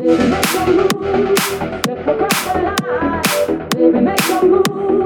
Baby, make a move. Step across the line. Baby, make a move.